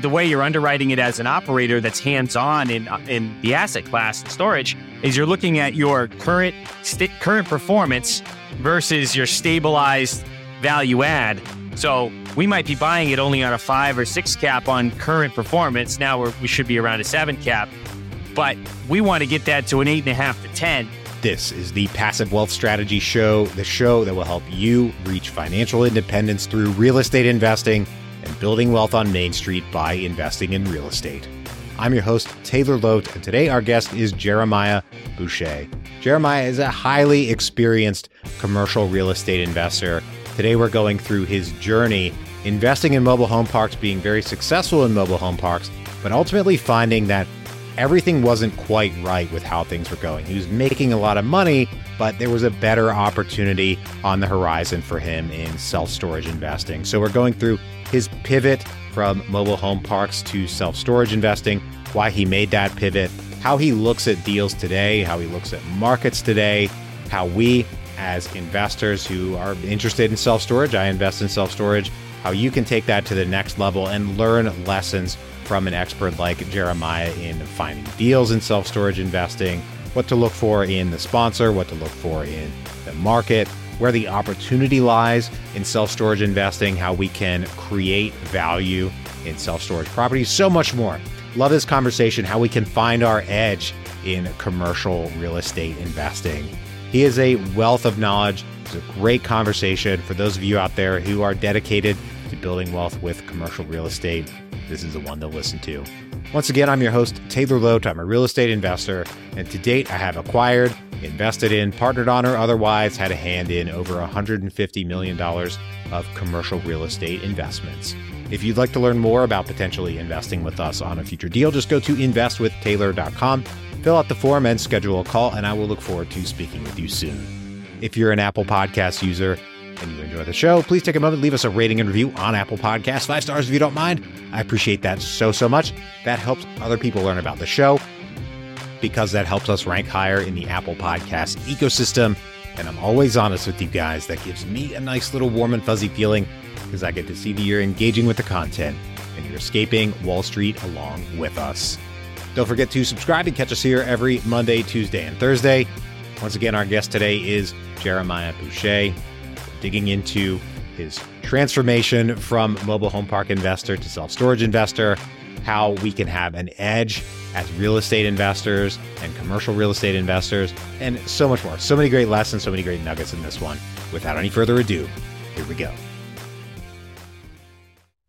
the way you're underwriting it as an operator that's hands-on in uh, in the asset class and storage is you're looking at your current st- current performance versus your stabilized value add. So we might be buying it only on a five or six cap on current performance. Now we should be around a seven cap, but we want to get that to an eight and a half to ten. This is the Passive Wealth Strategy Show, the show that will help you reach financial independence through real estate investing and building wealth on Main Street by investing in real estate. I'm your host, Taylor Loht, and today our guest is Jeremiah Boucher. Jeremiah is a highly experienced commercial real estate investor. Today we're going through his journey investing in mobile home parks, being very successful in mobile home parks, but ultimately finding that everything wasn't quite right with how things were going. He was making a lot of money, but there was a better opportunity on the horizon for him in self storage investing. So we're going through his pivot from mobile home parks to self storage investing, why he made that pivot, how he looks at deals today, how he looks at markets today, how we, as investors who are interested in self storage, I invest in self storage, how you can take that to the next level and learn lessons from an expert like Jeremiah in finding deals in self storage investing, what to look for in the sponsor, what to look for in the market, where the opportunity lies in self storage investing, how we can create value in self storage properties, so much more. Love this conversation, how we can find our edge in commercial real estate investing. He is a wealth of knowledge. It's a great conversation for those of you out there who are dedicated to building wealth with commercial real estate. This is the one to listen to. Once again, I'm your host, Taylor Loht. I'm a real estate investor, and to date, I have acquired, invested in, partnered on, or otherwise had a hand in over $150 million of commercial real estate investments. If you'd like to learn more about potentially investing with us on a future deal, just go to investwithtaylor.com, fill out the form, and schedule a call, and I will look forward to speaking with you soon. If you're an Apple Podcast user, and you enjoy the show, please take a moment, leave us a rating and review on Apple Podcasts. Five stars if you don't mind. I appreciate that so, so much. That helps other people learn about the show because that helps us rank higher in the Apple Podcast ecosystem. And I'm always honest with you guys. That gives me a nice little warm and fuzzy feeling because I get to see that you're engaging with the content and you're escaping Wall Street along with us. Don't forget to subscribe and catch us here every Monday, Tuesday, and Thursday. Once again, our guest today is Jeremiah Boucher digging into his transformation from mobile home park investor to self storage investor, how we can have an edge as real estate investors and commercial real estate investors, and so much more. So many great lessons, so many great nuggets in this one. Without any further ado, here we go.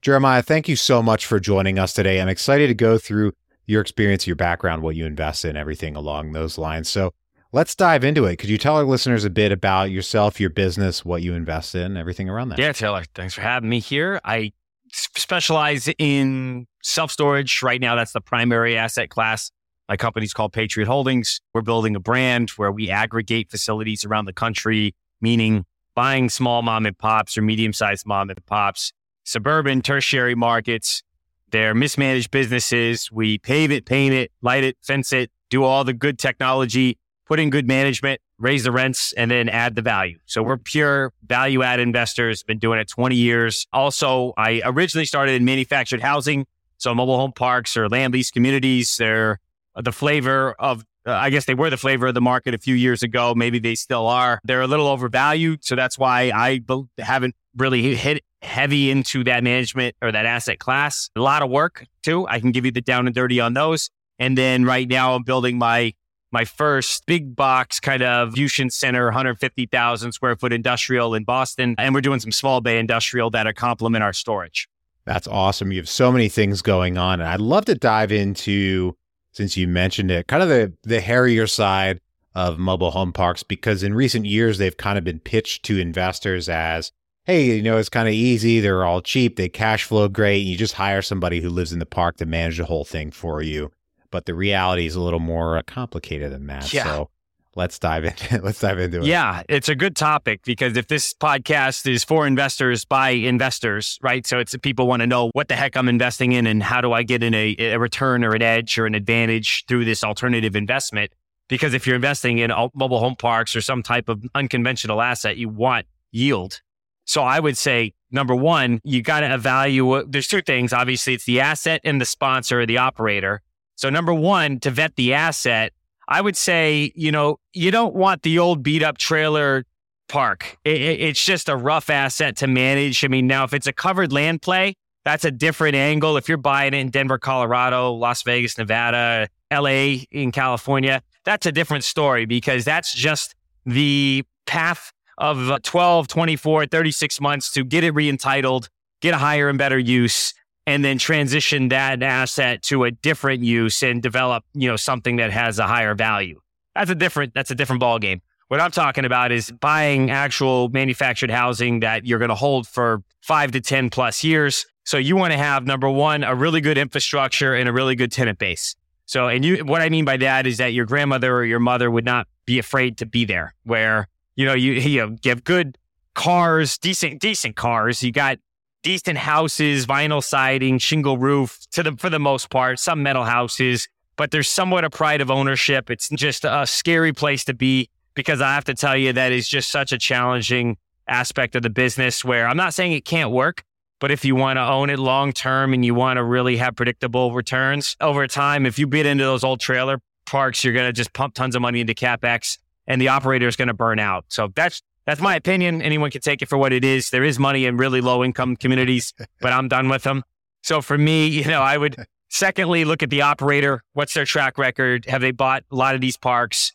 Jeremiah, thank you so much for joining us today. I'm excited to go through your experience, your background, what you invest in, everything along those lines. So, Let's dive into it. Could you tell our listeners a bit about yourself, your business, what you invest in, everything around that? Yeah, Taylor, thanks for having me here. I specialize in self storage. Right now, that's the primary asset class. My company's called Patriot Holdings. We're building a brand where we aggregate facilities around the country, meaning buying small mom and pops or medium sized mom and pops, suburban tertiary markets. They're mismanaged businesses. We pave it, paint it, light it, fence it, do all the good technology put in good management, raise the rents, and then add the value. So we're pure value add investors, been doing it 20 years. Also, I originally started in manufactured housing. So mobile home parks or land lease communities, they're the flavor of, uh, I guess they were the flavor of the market a few years ago. Maybe they still are. They're a little overvalued. So that's why I haven't really hit heavy into that management or that asset class. A lot of work too. I can give you the down and dirty on those. And then right now I'm building my my first big box kind of fusion center, 150,000 square foot industrial in Boston. And we're doing some small bay industrial that complement our storage. That's awesome. You have so many things going on. And I'd love to dive into, since you mentioned it, kind of the, the hairier side of mobile home parks, because in recent years, they've kind of been pitched to investors as, hey, you know, it's kind of easy. They're all cheap. They cash flow great. You just hire somebody who lives in the park to manage the whole thing for you but the reality is a little more uh, complicated than that. Yeah. So let's dive in. let's dive into it. Yeah, it's a good topic because if this podcast is for investors by investors, right? So it's people want to know what the heck I'm investing in and how do I get in a, a return or an edge or an advantage through this alternative investment. Because if you're investing in mobile home parks or some type of unconventional asset, you want yield. So I would say number one, you got to evaluate. There's two things. Obviously, it's the asset and the sponsor or the operator. So number one, to vet the asset, I would say, you know, you don't want the old beat up trailer park. It, it, it's just a rough asset to manage. I mean, now if it's a covered land play, that's a different angle. If you're buying it in Denver, Colorado, Las Vegas, Nevada, LA in California, that's a different story because that's just the path of uh, 12, 24, 36 months to get it re entitled, get a higher and better use, and then transition that asset to a different use and develop, you know, something that has a higher value. That's a different, that's a different ball game. What I'm talking about is buying actual manufactured housing that you're going to hold for five to 10 plus years. So you want to have number one, a really good infrastructure and a really good tenant base. So, and you, what I mean by that is that your grandmother or your mother would not be afraid to be there where, you know, you, you have good cars, decent, decent cars. You got decent houses, vinyl siding, shingle roof to the, for the most part, some metal houses, but there's somewhat a pride of ownership. It's just a scary place to be because I have to tell you that is just such a challenging aspect of the business where I'm not saying it can't work, but if you want to own it long term and you want to really have predictable returns over time, if you bid into those old trailer parks, you're going to just pump tons of money into capex and the operator is going to burn out. So that's that's my opinion. Anyone can take it for what it is. There is money in really low income communities, but I'm done with them. So for me, you know, I would secondly look at the operator. What's their track record? Have they bought a lot of these parks?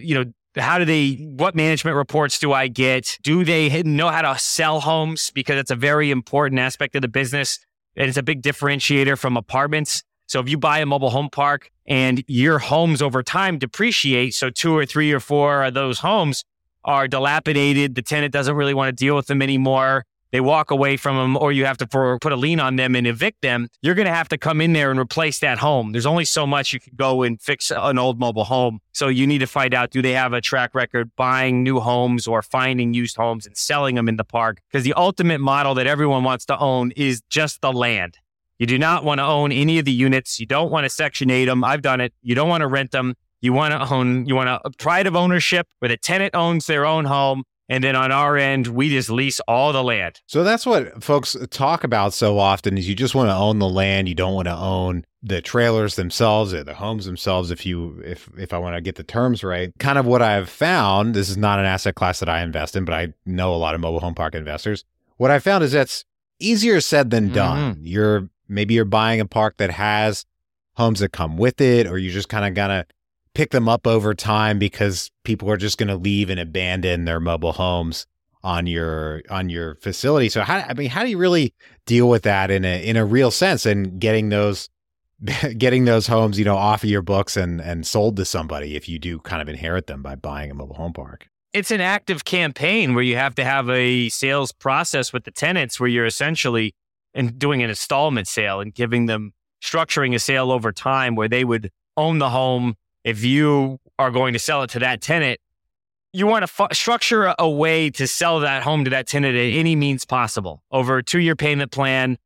You know, how do they, what management reports do I get? Do they know how to sell homes? Because it's a very important aspect of the business. And it's a big differentiator from apartments. So if you buy a mobile home park and your homes over time depreciate, so two or three or four of those homes are dilapidated, the tenant doesn't really want to deal with them anymore they walk away from them or you have to put a lien on them and evict them, you're going to have to come in there and replace that home. There's only so much you can go and fix an old mobile home. So you need to find out do they have a track record buying new homes or finding used homes and selling them in the park? Because the ultimate model that everyone wants to own is just the land. You do not want to own any of the units. You don't want to Section 8 them. I've done it. You don't want to rent them. You want to own, you want a pride of ownership where the tenant owns their own home and then on our end, we just lease all the land. So that's what folks talk about so often is you just want to own the land. You don't want to own the trailers themselves or the homes themselves if you if if I want to get the terms right. Kind of what I've found, this is not an asset class that I invest in, but I know a lot of mobile home park investors. What I found is that's easier said than done. Mm-hmm. You're maybe you're buying a park that has homes that come with it, or you just kind of gotta pick them up over time because people are just going to leave and abandon their mobile homes on your on your facility. So how I mean how do you really deal with that in a in a real sense and getting those getting those homes, you know, off of your books and and sold to somebody if you do kind of inherit them by buying a mobile home park? It's an active campaign where you have to have a sales process with the tenants where you're essentially and doing an installment sale and giving them structuring a sale over time where they would own the home if you are going to sell it to that tenant, you want to structure a way to sell that home to that tenant at any means possible over a two year payment plan,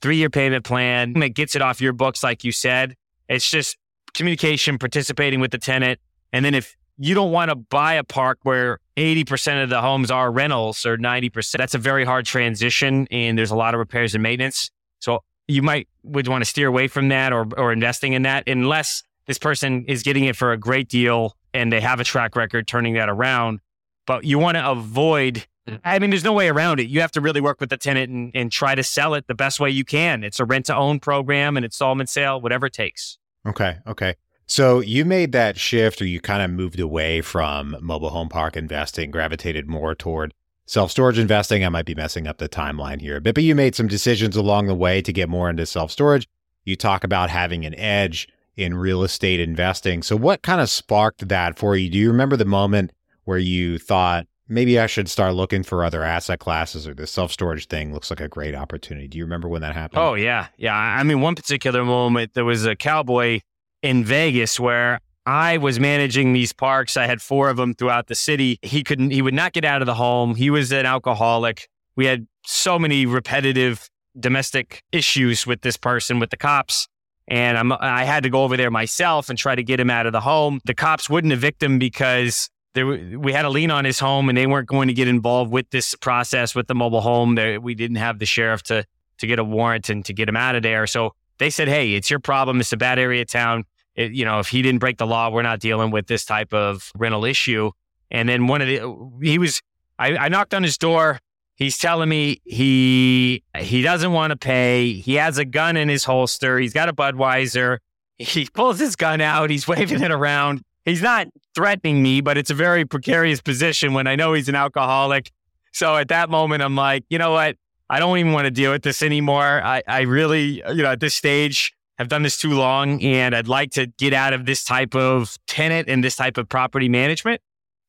three year payment plan that gets it off your books, like you said. It's just communication, participating with the tenant. And then if you don't want to buy a park where 80% of the homes are rentals or 90%, that's a very hard transition and there's a lot of repairs and maintenance. So you might would want to steer away from that or, or investing in that unless this person is getting it for a great deal and they have a track record turning that around. But you want to avoid, I mean, there's no way around it. You have to really work with the tenant and, and try to sell it the best way you can. It's a rent to own program, an installment sale, whatever it takes. Okay. Okay. So you made that shift or you kind of moved away from mobile home park investing, gravitated more toward self storage investing. I might be messing up the timeline here a bit, but you made some decisions along the way to get more into self storage. You talk about having an edge in real estate investing. So, what kind of sparked that for you? Do you remember the moment where you thought, maybe I should start looking for other asset classes or the self storage thing looks like a great opportunity? Do you remember when that happened? Oh, yeah. Yeah. I mean, one particular moment, there was a cowboy in Vegas where I was managing these parks. I had four of them throughout the city. He couldn't, he would not get out of the home. He was an alcoholic. We had so many repetitive domestic issues with this person, with the cops. And I'm, I had to go over there myself and try to get him out of the home. The cops wouldn't evict him because there, we had a lien on his home and they weren't going to get involved with this process with the mobile home. We didn't have the sheriff to, to get a warrant and to get him out of there. So they said, Hey, it's your problem. It's a bad area of town. It, you know, if he didn't break the law, we're not dealing with this type of rental issue. And then one of the, he was, I, I knocked on his door. He's telling me he he doesn't want to pay. He has a gun in his holster. He's got a Budweiser. He pulls his gun out. He's waving it around he's not threatening me, but it's a very precarious position when I know he's an alcoholic. So at that moment, I'm like, you know what? I don't even want to deal with this anymore. I, I really, you know, at this stage, have done this too long and I'd like to get out of this type of tenant and this type of property management.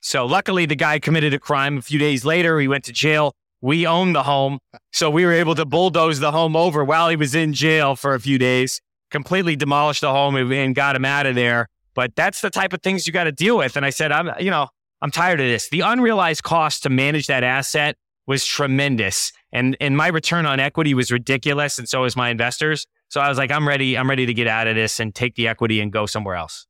So luckily, the guy committed a crime a few days later. He went to jail. We owned the home. So we were able to bulldoze the home over while he was in jail for a few days, completely demolished the home and got him out of there. But that's the type of things you got to deal with. And I said, I'm, you know, I'm tired of this. The unrealized cost to manage that asset was tremendous. And and my return on equity was ridiculous. And so was my investors. So I was like, I'm ready, I'm ready to get out of this and take the equity and go somewhere else.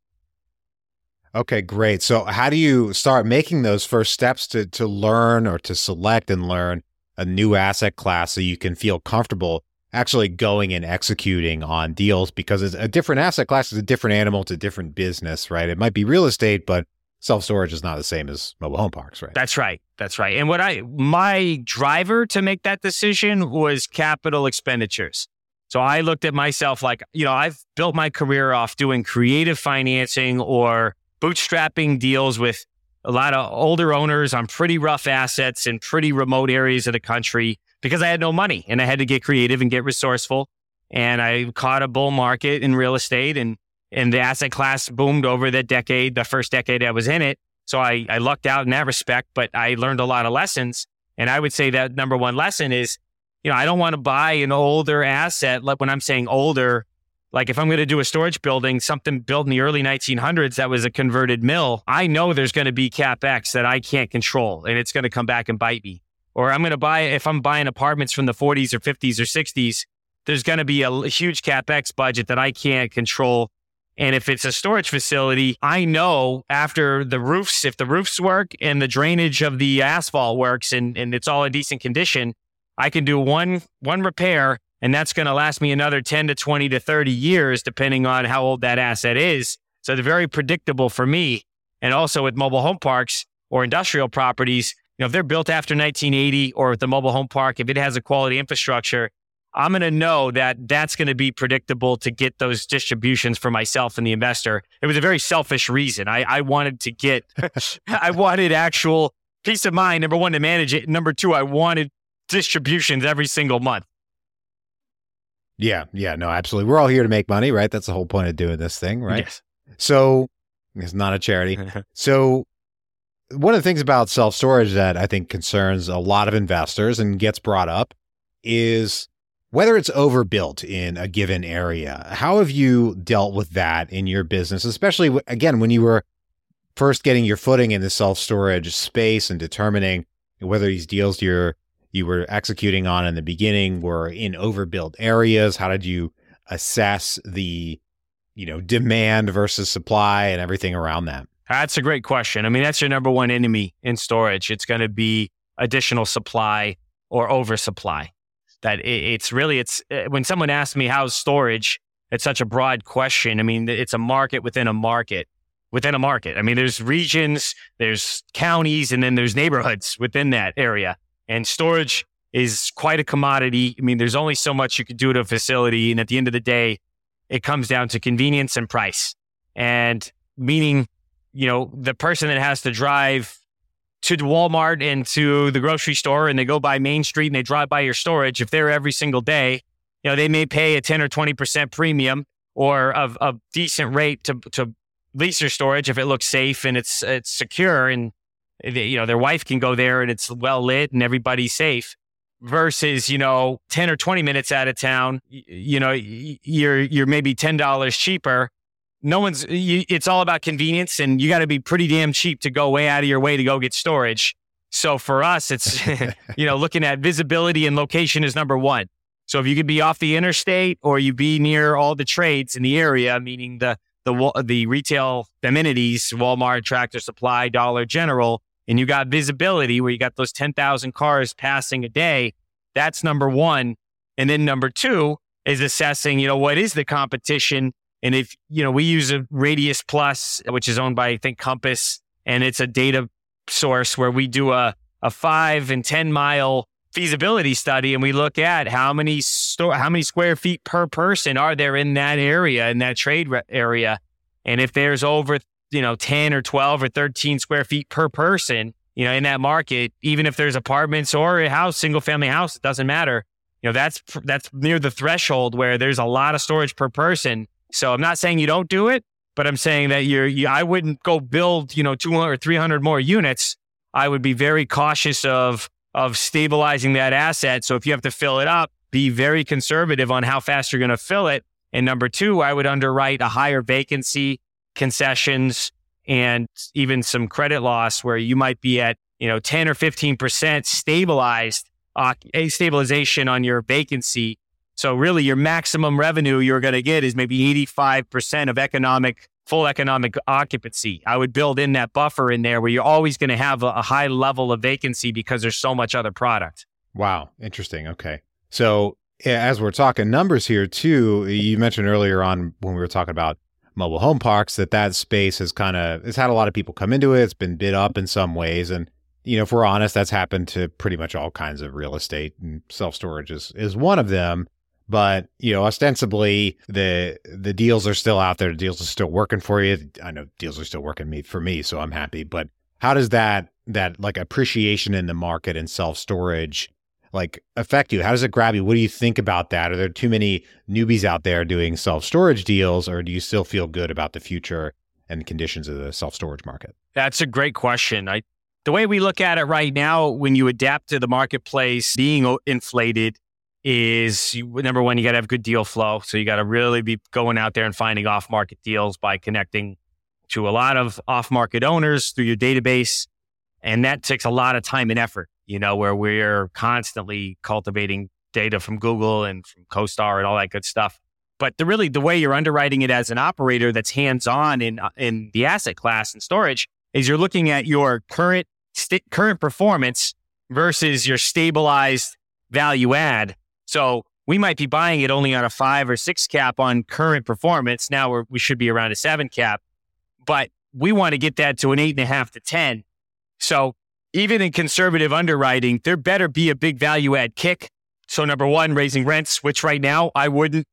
Okay, great. So how do you start making those first steps to to learn or to select and learn a new asset class so you can feel comfortable actually going and executing on deals? Because it's a different asset class is a different animal it's a different business right? It might be real estate but self-storage is not the same as mobile home parks right? That's right. That's right. And what i my driver to make that decision was capital expenditures. So i looked at myself like you know i've built my career off doing creative financing or bootstrapping deals with a lot of older owners on pretty rough assets in pretty remote areas of the country because I had no money and I had to get creative and get resourceful. And I caught a bull market in real estate and, and the asset class boomed over the decade, the first decade I was in it. So I, I lucked out in that respect, but I learned a lot of lessons. And I would say that number one lesson is, you know, I don't want to buy an older asset. Like when I'm saying older, like if I'm going to do a storage building, something built in the early 1900s that was a converted mill, I know there's going to be capex that I can't control and it's going to come back and bite me or I'm going to buy, if I'm buying apartments from the 40s or 50s or 60s, there's going to be a, huge capex budget that I can't control. And if it's a storage facility, I know after the roofs, if the roofs work and the drainage of the asphalt works and, and it's all in decent condition, I can do one one repair and that's going to last me another 10 to 20 to 30 years, depending on how old that asset is. So they're very predictable for me. And also with mobile home parks or industrial properties, you know, if they're built after 1980 or the mobile home park, if it has a quality infrastructure, I'm going to know that that's going to be predictable to get those distributions for myself and the investor. It was a very selfish reason. I, I wanted to get, I wanted actual peace of mind. Number one, to manage it. Number two, I wanted distributions every single month. Yeah, yeah, no, absolutely. We're all here to make money, right? That's the whole point of doing this thing, right? Yes. So it's not a charity. so one of the things about self storage that I think concerns a lot of investors and gets brought up is whether it's overbuilt in a given area. How have you dealt with that in your business, especially again when you were first getting your footing in the self storage space and determining whether these deals you're you were executing on in the beginning were in overbuilt areas? How did you assess the you know demand versus supply and everything around that? That's a great question. I mean, that's your number one enemy in storage. It's going to be additional supply or oversupply. That it's really it's eh, when someone asks me how's storage, it's such a broad question. I mean, it's a market within a market within a market. I mean, there's regions, there's counties, and then there's neighborhoods within that area. And storage is quite a commodity. I mean, there's only so much you could do at a facility, and at the end of the day, it comes down to convenience and price. And meaning you know, the person that has to drive to Walmart and to the grocery store and they go by Main Street and they drive by your storage, if they're every single day, you know, they may pay a 10 or 20% premium or a, a decent rate to, to lease your storage if it looks safe and it's, it's secure and, they, you know, their wife can go there and it's well lit and everybody's safe versus, you know, 10 or 20 minutes out of town, you know, you're, you're maybe $10 cheaper. No one's you, it's all about convenience and you got to be pretty damn cheap to go way out of your way to go get storage. So for us it's you know looking at visibility and location is number one. So if you could be off the interstate or you be near all the trades in the area meaning the the the retail amenities, Walmart, Tractor Supply, Dollar General, and you got visibility where you got those 10,000 cars passing a day, that's number 1. And then number 2 is assessing, you know, what is the competition and if, you know, we use a Radius Plus, which is owned by I think Compass, and it's a data source where we do a a 5 and 10 mile feasibility study and we look at how many store how many square feet per person are there in that area in that trade re- area and if there's over you know 10 or 12 or 13 square feet per person you know in that market even if there's apartments or a house single family house it doesn't matter you know that's that's near the threshold where there's a lot of storage per person so i'm not saying you don't do it but i'm saying that you're you, i wouldn't go build you know 200 or 300 more units i would be very cautious of of stabilizing that asset. So if you have to fill it up, be very conservative on how fast you're going to fill it. And number two, I would underwrite a higher vacancy, concessions, and even some credit loss where you might be at, you know, 10 or 15% stabilized, uh, a stabilization on your vacancy. So really your maximum revenue you're going to get is maybe 85% of economic full economic occupancy. I would build in that buffer in there where you're always going to have a, a, high level of vacancy because there's so much other product. Wow, interesting. Okay. So, as we're talking numbers here too, you mentioned earlier on when we were talking about mobile home parks that that space has kind of it's had a lot of people come into it. It's been bid up in some ways. And you know, if we're honest, that's happened to pretty much all kinds of real estate and self-storage is is one of them. But you know ostensibly the the deals are still out there. The deals are still working for you. I know deals are still working me for me so i'm happy. But how does that that like appreciation in the market and self storage like affect you? How does it grab you? What do you think about that? Are there too many newbies out there doing self storage deals or do you still feel good about the future and conditions of the self storage market? That's a great question. I the way we look at it right now when you adapt to the marketplace being inflated is you, number one, you got to have good deal flow. So you got to really be going out there and finding off market deals by connecting to a lot of off market owners through your database. And that takes a lot of time and effort, you know, where we're constantly cultivating data from Google and from CoStar and all that good stuff. But the really the way you're underwriting it as an operator that's hands on in uh, in the asset class and storage is you're looking at your current st- current performance versus your stabilized value add so we might be buying it only on a five or six cap on current performance. Now we should be around a seven cap, but we want to get that to an eight and a half to 10. So even in conservative underwriting, there better be a big value add kick. So number one, raising rents, which right now I wouldn't,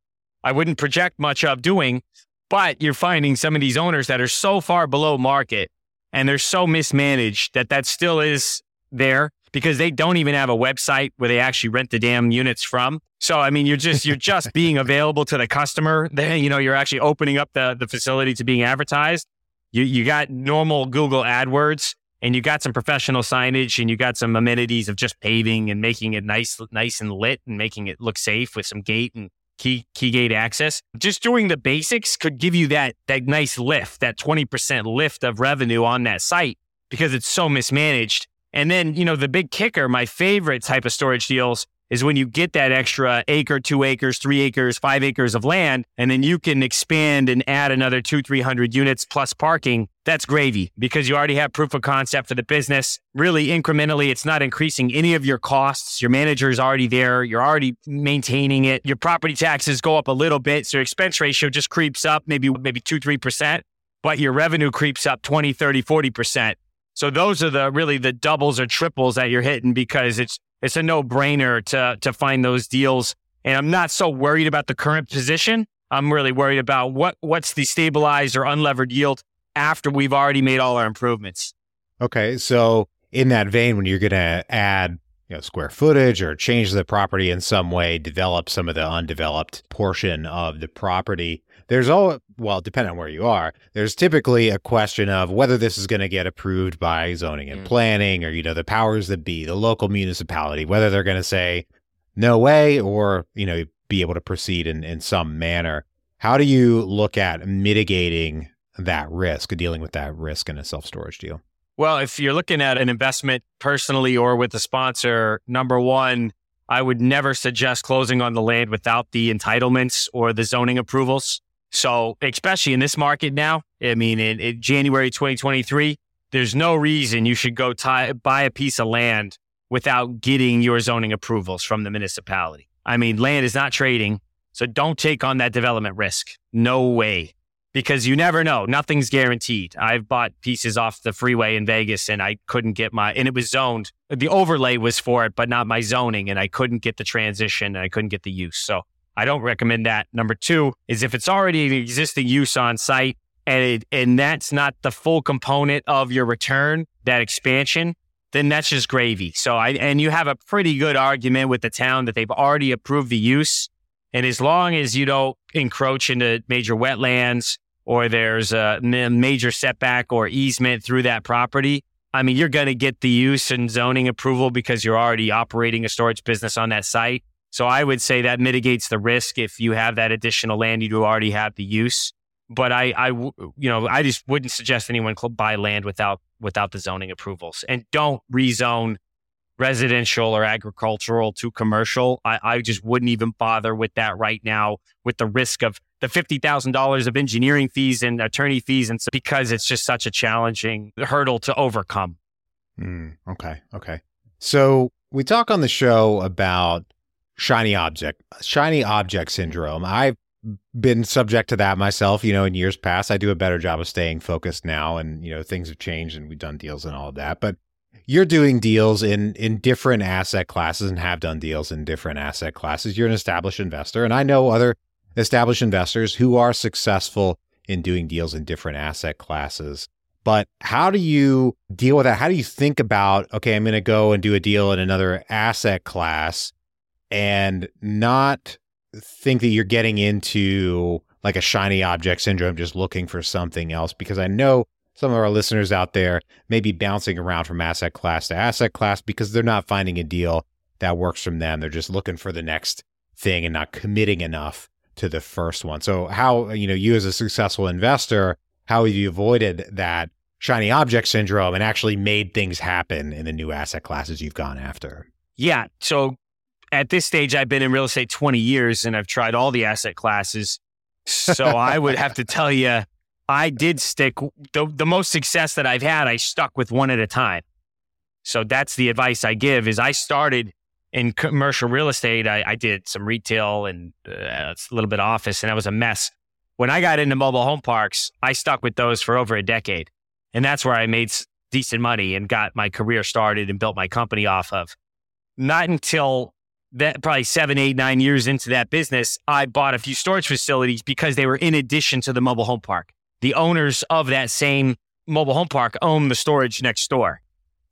I wouldn't project much of doing, but you're finding some of these owners that are so far below market and they're so mismanaged that that still is there because they don't even have a website where they actually rent the damn units from. So I mean, you're just you're just being available to the customer. Then you know you're actually opening up the the facility to being advertised. You you got normal Google AdWords and you got some professional signage and you got some amenities of just paving and making it nice nice and lit and making it look safe with some gate and key key gate access. Just doing the basics could give you that that nice lift, that 20% lift of revenue on that site because it's so mismanaged and then, you know, the big kicker, my favorite type of storage deals is when you get that extra acre, two acres, three acres, five acres of land, and then you can expand and add another two, 300 units plus parking. That's gravy because you already have proof of concept for the business. Really incrementally, it's not increasing any of your costs. Your manager is already there. You're already maintaining it. Your property taxes go up a little bit. So your expense ratio just creeps up maybe, maybe two, 3%, but your revenue creeps up 20, 30, 40%. So those are the really the doubles or triples that you're hitting because it's it's a no brainer to to find those deals. And I'm not so worried about the current position. I'm really worried about what what's the stabilized or unlevered yield after we've already made all our improvements. Okay, so in that vein, when you're going to add you know, square footage or change the property in some way, develop some of the undeveloped portion of the property, there's all well depending on where you are there's typically a question of whether this is going to get approved by zoning and mm. planning or you know the powers that be the local municipality whether they're going to say no way or you know be able to proceed in, in some manner how do you look at mitigating that risk dealing with that risk in a self-storage deal well if you're looking at an investment personally or with a sponsor number one I would never suggest closing on the land without the entitlements or the zoning approvals. So, especially in this market now, I mean, in, in January 2023, there's no reason you should go tie, buy a piece of land without getting your zoning approvals from the municipality. I mean, land is not trading. So don't take on that development risk. No way. Because you never know. Nothing's guaranteed. I've bought pieces off the freeway in Vegas and I couldn't get my, and it was zoned. The overlay was for it, but not my zoning. And I couldn't get the transition and I couldn't get the use. So I don't recommend that. Number two is if it's already an existing use on site and it, and that's not the full component of your return, that expansion, then that's just gravy. So I, and you have a pretty good argument with the town that they've already approved the use. And as long as you don't encroach into major wetlands or there's a major setback or easement through that property, I mean, you're going to get the use and zoning approval because you're already operating a storage business on that site. So I would say that mitigates the risk if you have that additional land, you do already have the use. But I, I, you know, I just wouldn't suggest anyone buy land without without the zoning approvals, and don't rezone residential or agricultural to commercial. I, I just wouldn't even bother with that right now, with the risk of the fifty thousand dollars of engineering fees and attorney fees, and so, because it's just such a challenging hurdle to overcome. Mm, okay, okay. So we talk on the show about shiny object, shiny object syndrome. I've been subject to that myself, you know, in years past. I do a better job of staying focused now and, you know, things have changed and we've done deals and all of that. But you're doing deals in in different asset classes and have done deals in different asset classes. You're an established investor and I know other established investors who are successful in doing deals in different asset classes. But how do you deal with that? How do you think about, okay, I'm going to go and do a deal in another asset class and not think that you're getting into like a shiny object syndrome, just looking for something else. Because I know some of our listeners out there may be bouncing around from asset class to asset class because they're not finding a deal that works from them. They're just looking for the next thing and not committing enough to the first one. So, how, you know, you as a successful investor, how have you avoided that shiny object syndrome and actually made things happen in the new asset classes you've gone after? Yeah. So, at this stage, I've been in real estate 20 years and I've tried all the asset classes. So I would have to tell you, I did stick the, the most success that I've had. I stuck with one at a time. So that's the advice I give is I started in commercial real estate. I, I did some retail and uh, a little bit of office and that was a mess. When I got into mobile home parks, I stuck with those for over a decade. And that's where I made decent money and got my career started and built my company off of. Not until that probably seven, eight, nine years into that business, I bought a few storage facilities because they were in addition to the mobile home park. The owners of that same mobile home park own the storage next door.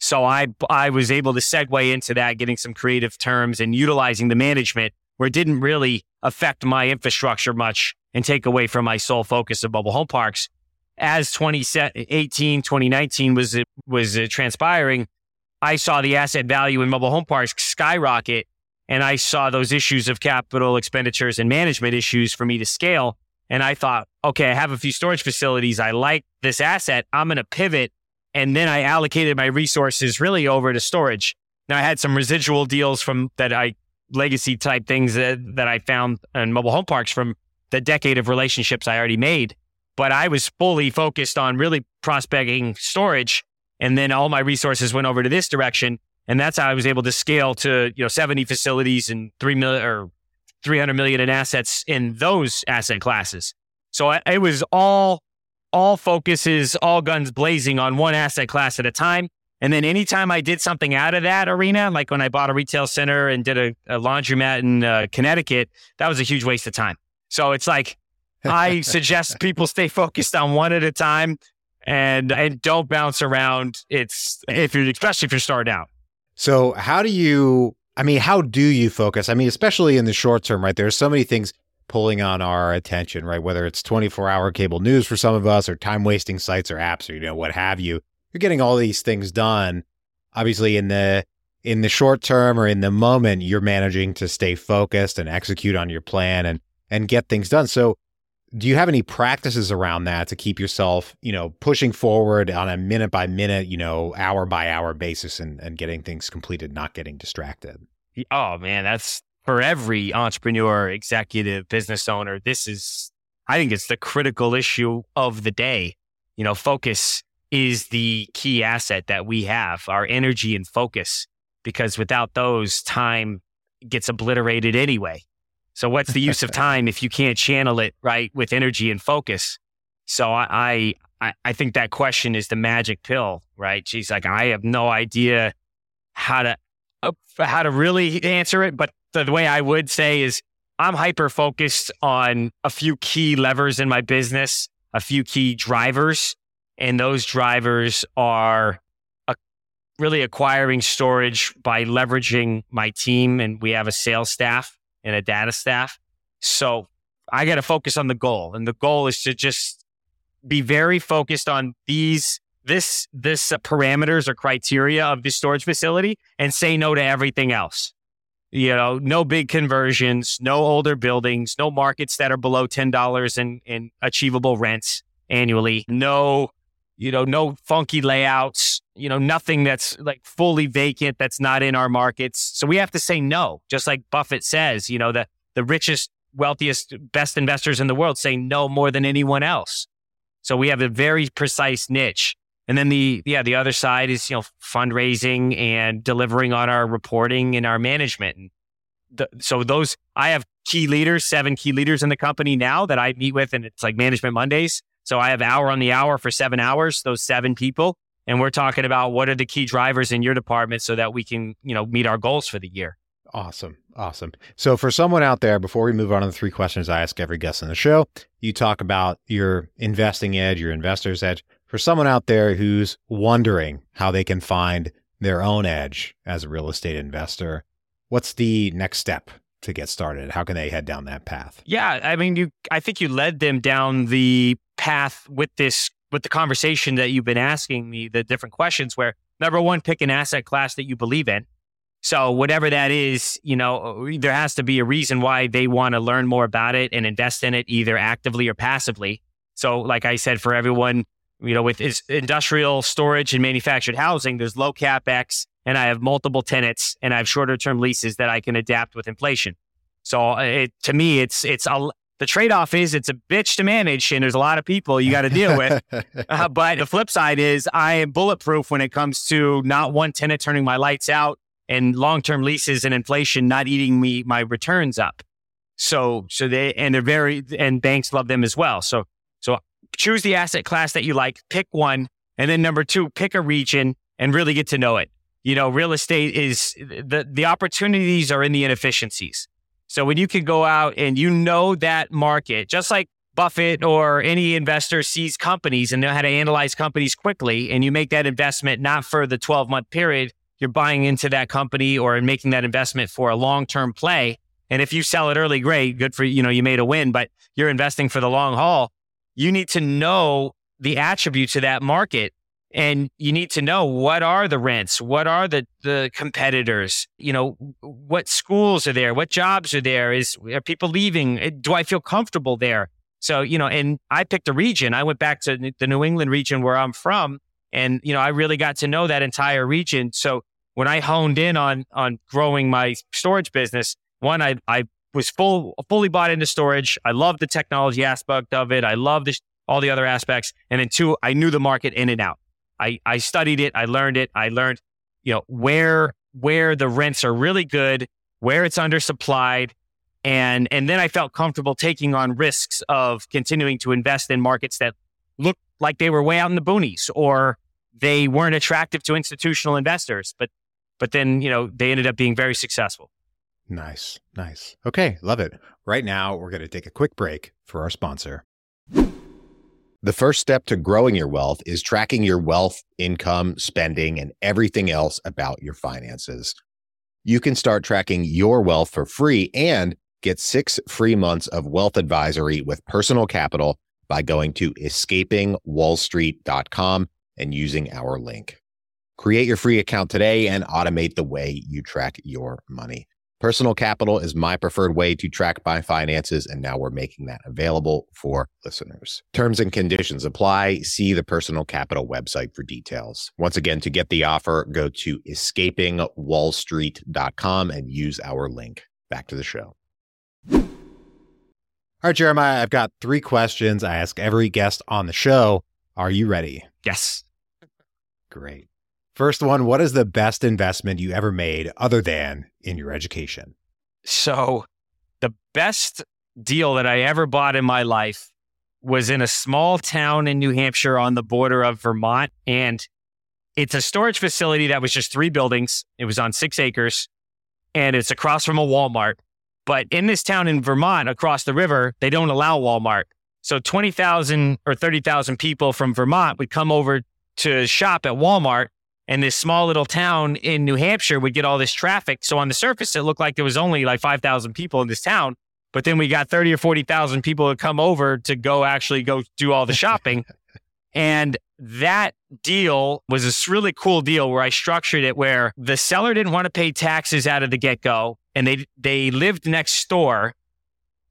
So I, I was able to segue into that, getting some creative terms and utilizing the management where it didn't really affect my infrastructure much and take away from my sole focus of mobile home parks. As 2018, 2019 was, was uh, transpiring, I saw the asset value in mobile home parks skyrocket and I saw those issues of capital expenditures and management issues for me to scale. And I thought, okay, I have a few storage facilities. I like this asset. I'm going to pivot. And then I allocated my resources really over to storage. Now I had some residual deals from that I legacy type things that, that I found in mobile home parks from the decade of relationships I already made. But I was fully focused on really prospecting storage. And then all my resources went over to this direction. And that's how I was able to scale to, you know, 70 facilities and 3 million or 300 million in assets in those asset classes. So I, it was all, all focuses, all guns blazing on one asset class at a time. And then anytime I did something out of that arena, like when I bought a retail center and did a, a laundromat in uh, Connecticut, that was a huge waste of time. So it's like, I suggest people stay focused on one at a time and and don't bounce around. It's if you're especially if you're starting out. So, how do you, I mean, how do you focus? I mean, especially in the short term, right? There's so many things pulling on our attention, right? Whether it's 24 hour cable news for some of us or time wasting sites or apps or, you know, what have you. You're getting all these things done. Obviously, in the, in the short term or in the moment, you're managing to stay focused and execute on your plan and, and get things done. So, do you have any practices around that to keep yourself, you know, pushing forward on a minute by minute, you know, hour by hour basis and, and getting things completed, not getting distracted? Oh man, that's for every entrepreneur, executive, business owner. This is I think it's the critical issue of the day. You know, focus is the key asset that we have, our energy and focus, because without those, time gets obliterated anyway. So what's the use of time if you can't channel it right with energy and focus? So I, I, I think that question is the magic pill, right? She's like, I have no idea how to, uh, how to really answer it. But the, way I would say is I'm hyper focused on a few key levers in my business, a few key drivers. And those drivers are a, really acquiring storage by leveraging my team. And we have a sales staff and a data staff. So I got to focus on the goal. And the goal is to just be very focused on these this this uh, parameters or criteria of the storage facility and say no to everything else you know, no big conversions, no older buildings, no markets that are below $10 in, in achievable rents annually, no, you know, no funky layouts, you know, nothing that's like fully vacant that's not in our markets. So we have to say no, just like Buffett says, you know, the, the richest, wealthiest, best investors in the world say no more than anyone else. So we have a very precise niche. And then the yeah, the other side is, you know, fundraising and delivering on our reporting and our management. And the, so those I have key leaders, seven key leaders in the company now that I meet with and it's like management Mondays. So I have hour on the hour for 7 hours, those seven people, and we're talking about what are the key drivers in your department so that we can, you know, meet our goals for the year. Awesome. Awesome. So for someone out there, before we move on to the three questions I ask every guest on the show, you talk about your investing edge, your investor's edge for someone out there who's wondering how they can find their own edge as a real estate investor, what's the next step to get started? How can they head down that path? Yeah, I mean, you I think you led them down the path with this with the conversation that you've been asking me, the different questions where number one, pick an asset class that you believe in. So whatever that is, you know, uh, there has to be a reason why they want to learn more about it and invest in it either actively or passively. So like I said, for everyone you know, with industrial storage and manufactured housing, there's low capex, and I have multiple tenants, and I have shorter term leases that I can adapt with inflation. So uh, it, to me, it's it's a, the trade off is it's a bitch to manage, and there's a lot of people you got to deal with. uh, but the flip side is I am bulletproof when it comes to not one tenant turning my lights out and long term leases and inflation not eating me my returns up. So so they and they're very and banks love them as well. So choose the asset class that you like, pick one. And then number two, pick a region and really get to know it. You know, real estate is the, the opportunities are in the inefficiencies. So when you can go out and you know that market, just like Buffett or any investor sees companies and know how to analyze companies quickly, and you make that investment not for the 12 month period, you're buying into that company or making that investment for a long term play. And if you sell it early, great, good for you know, you made a win, but you're investing for the long haul you need to know the attributes of that market and you need to know what are the rents what are the the competitors you know what schools are there what jobs are there is are people leaving eh, do i feel comfortable there? So you know and i picked a region. I went back to the new england region where i'm from and you know i really got to know that entire region. So when i honed in on on growing my storage business one i i was full fully bought into storage. I love the technology aspect of it. I love this, all the other aspects. And then two, I knew the market in and out. I, I studied it. I learned it. I learned, you know, where where the rents are really good, where it's undersupplied, and and then I felt comfortable taking on risks of continuing to invest in markets that looked like they were way out in the boonies or they weren't attractive to institutional investors. But but then you know they ended up being very successful. Nice, nice. Okay, love it. Right now, we're going to take a quick break for our sponsor. The first step to growing your wealth is tracking your wealth, income, spending, and everything else about your finances. You can start tracking your wealth for free and get six free months of wealth advisory with personal capital by going to escapingwallstreet.com and using our link. Create your free account today and automate the way you track your money. Personal Capital is my preferred way to track my finances, and now we're making that available for listeners. Terms and conditions apply. See the Personal Capital website for details. Once again, to get the offer, go to escapingwallstreet.com and use our link. Back to the show. All right, Jeremiah, I've got three questions I ask every guest on the show. Are you ready? Yes. Great. First one What is the best investment you ever made other than in your education? So, the best deal that I ever bought in my life was in a small town in New Hampshire on the border of Vermont. And it's a storage facility that was just three buildings. It was on six acres and it's across from a Walmart. But in this town in Vermont, across the river, they don't allow Walmart. So 20,000 or 30,000 people from Vermont would come over to shop at Walmart. And this small little town in New Hampshire would get all this traffic. So on the surface, it looked like there was only like 5,000 people in this town. But then we got 30 or 40,000 people to come over to go actually go do all the shopping. and that deal was this really cool deal where I structured it where the seller didn't want to pay taxes out of the get go and they, they lived next door.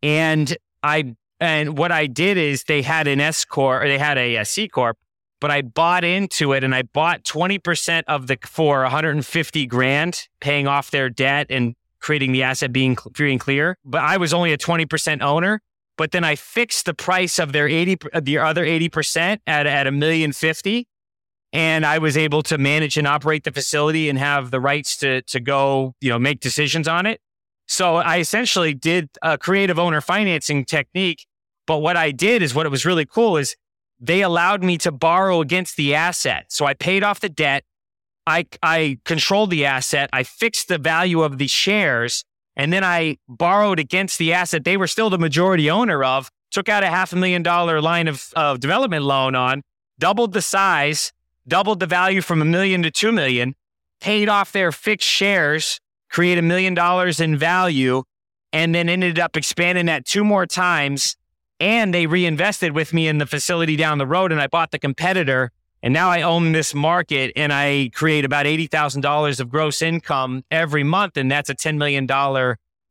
And I, and what I did is they had an S Corp or they had a, a C Corp, but I bought into it and I bought 20% of the, for 150 grand, paying off their debt and creating the asset being free and clear. But I was only a 20% owner. But then I fixed the price of their 80, the other 80% at, at a million fifty. And I was able to manage and operate the facility and have the rights to, to go, you know, make decisions on it. So I essentially did a creative owner financing technique. But what I did is what it was really cool is they allowed me to borrow against the asset. So I paid off the debt. I, I controlled the asset. I fixed the value of the shares and then I borrowed against the asset they were still the majority owner of, took out a half a million dollar line of, of development loan on, doubled the size, doubled the value from a million to two million, paid off their fixed shares, create a million dollars in value, and then ended up expanding that two more times. And they reinvested with me in the facility down the road, and I bought the competitor and now I own this market and I create about $80,000 of gross income every month. And that's a $10 million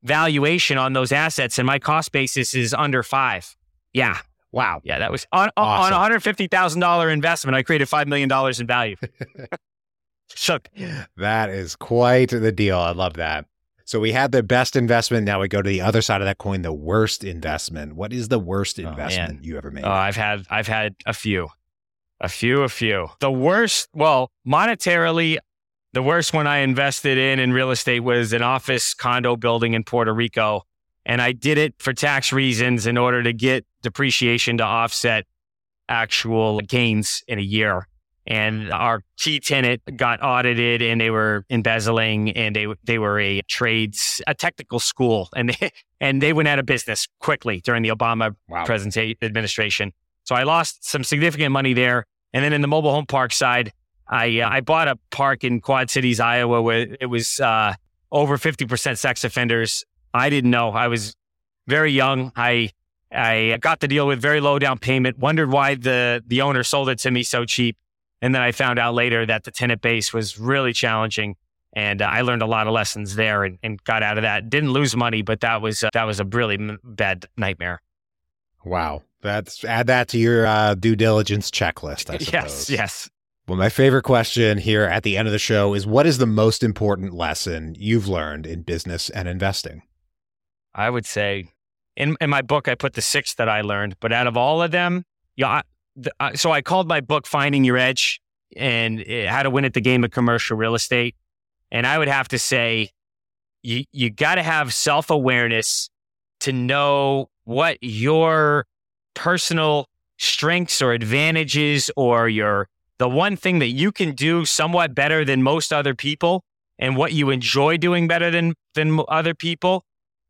valuation on those assets. And my cost basis is under five. Yeah. Wow. Yeah. That was on, awesome. on $150,000 investment. I created $5 million in value. Shook. That is quite the deal. I love that. So we had the best investment. Now we go to the other side of that coin, the worst investment. What is the worst oh, investment oh, you ever made? Oh, I've had I've had a few. A few, a few. The worst, well, monetarily, the worst one I invested in in real estate was an office condo building in Puerto Rico. And I did it for tax reasons in order to get depreciation to offset actual gains in a year. And our key tenant got audited and they were embezzling and they, they were a trades, a technical school and they, and they went out of business quickly during the Obama wow. administration. So I lost some significant money there. And then in the mobile home park side, I uh, I bought a park in Quad Cities, Iowa, where it was uh, over fifty percent sex offenders. I didn't know. I was very young. I I got the deal with very low down payment. Wondered why the the owner sold it to me so cheap, and then I found out later that the tenant base was really challenging. And uh, I learned a lot of lessons there and, and, got out of that. Didn't lose money, but that was uh, that was a really m- bad nightmare. Wow. That's add that to your uh, due diligence checklist. I suppose. Yes, yes. Well, my favorite question here at the end of the show is what is the most important lesson you've learned in business and investing? I would say in, in my book, I put the six that I learned, but out of all of them, yeah. The, uh, so I called my book Finding Your Edge and uh, how to win at the game of commercial real estate. And I would have to say, you, you got to have self awareness to know what your personal strengths or advantages or your the one thing that you can do somewhat better than most other people and what you enjoy doing better than than other people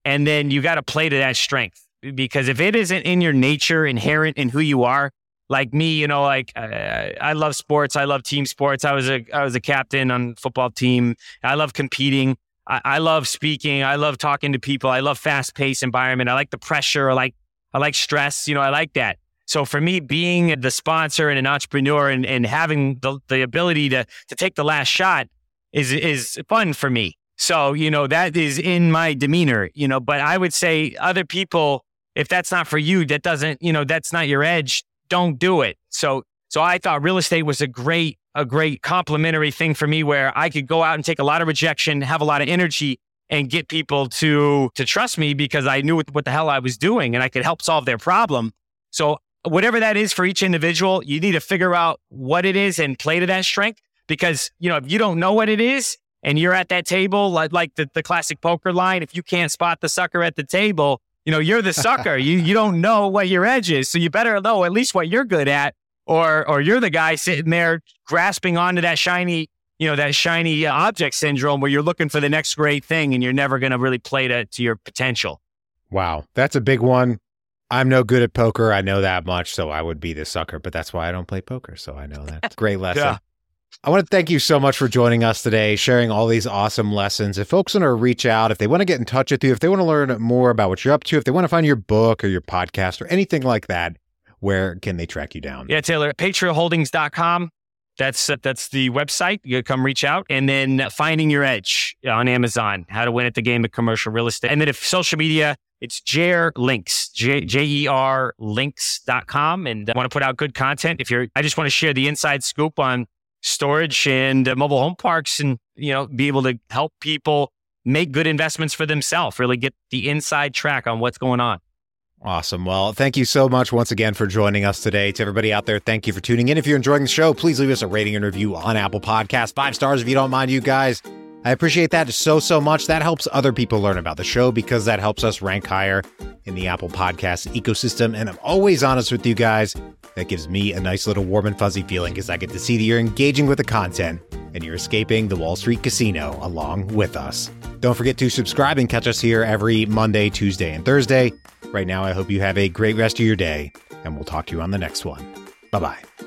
and then you got to play to that strength because if it isn't in your nature inherent in who you are like me you know like uh, i love sports i love team sports i was a i was a captain on football team i love competing I, I love speaking. I love talking to people. I love fast paced environment. I like the pressure. I like, I like stress. You know, I like that. So for me, being the sponsor and an entrepreneur and, and having the, the ability to, to take the last shot is, is fun for me. So, you know, that is in my demeanor, you know, but I would say other people, if that's not for you, that doesn't, you know, that's not your edge, don't do it. So, so I thought real estate was a great a great complementary thing for me where I could go out and take a lot of rejection, have a lot of energy, and get people to to trust me because I knew what, what the hell I was doing and I could help solve their problem. So whatever that is for each individual, you need to figure out what it is and play to that strength. Because you know if you don't know what it is and you're at that table like like the, the classic poker line, if you can't spot the sucker at the table, you know you're the sucker. you you don't know what your edge is, so you better know at least what you're good at, or or you're the guy sitting there grasping onto that shiny you know, that shiny uh, object syndrome where you're looking for the next great thing and you're never going to really play to, to your potential. Wow. That's a big one. I'm no good at poker. I know that much. So I would be the sucker, but that's why I don't play poker. So I know that. Great lesson. yeah. I want to thank you so much for joining us today, sharing all these awesome lessons. If folks want to reach out, if they want to get in touch with you, if they want to learn more about what you're up to, if they want to find your book or your podcast or anything like that, where can they track you down? Yeah, Taylor, patriotholdings.com. That's uh, that's the website. You come reach out, and then finding your edge on Amazon. How to win at the game of commercial real estate, and then if social media, it's Jer Links, J E R Links.com, and I want to put out good content. If you're, I just want to share the inside scoop on storage and uh, mobile home parks, and you know, be able to help people make good investments for themselves. Really get the inside track on what's going on. Awesome. Well, thank you so much once again for joining us today. To everybody out there, thank you for tuning in. If you're enjoying the show, please leave us a rating and review on Apple Podcasts. Five stars if you don't mind, you guys. I appreciate that so, so much. That helps other people learn about the show because that helps us rank higher in the Apple Podcast ecosystem. And I'm always honest with you guys. That gives me a nice little warm and fuzzy feeling because I get to see that you're engaging with the content and you're escaping the Wall Street casino along with us. Don't forget to subscribe and catch us here every Monday, Tuesday, and Thursday. Right now, I hope you have a great rest of your day, and we'll talk to you on the next one. Bye bye.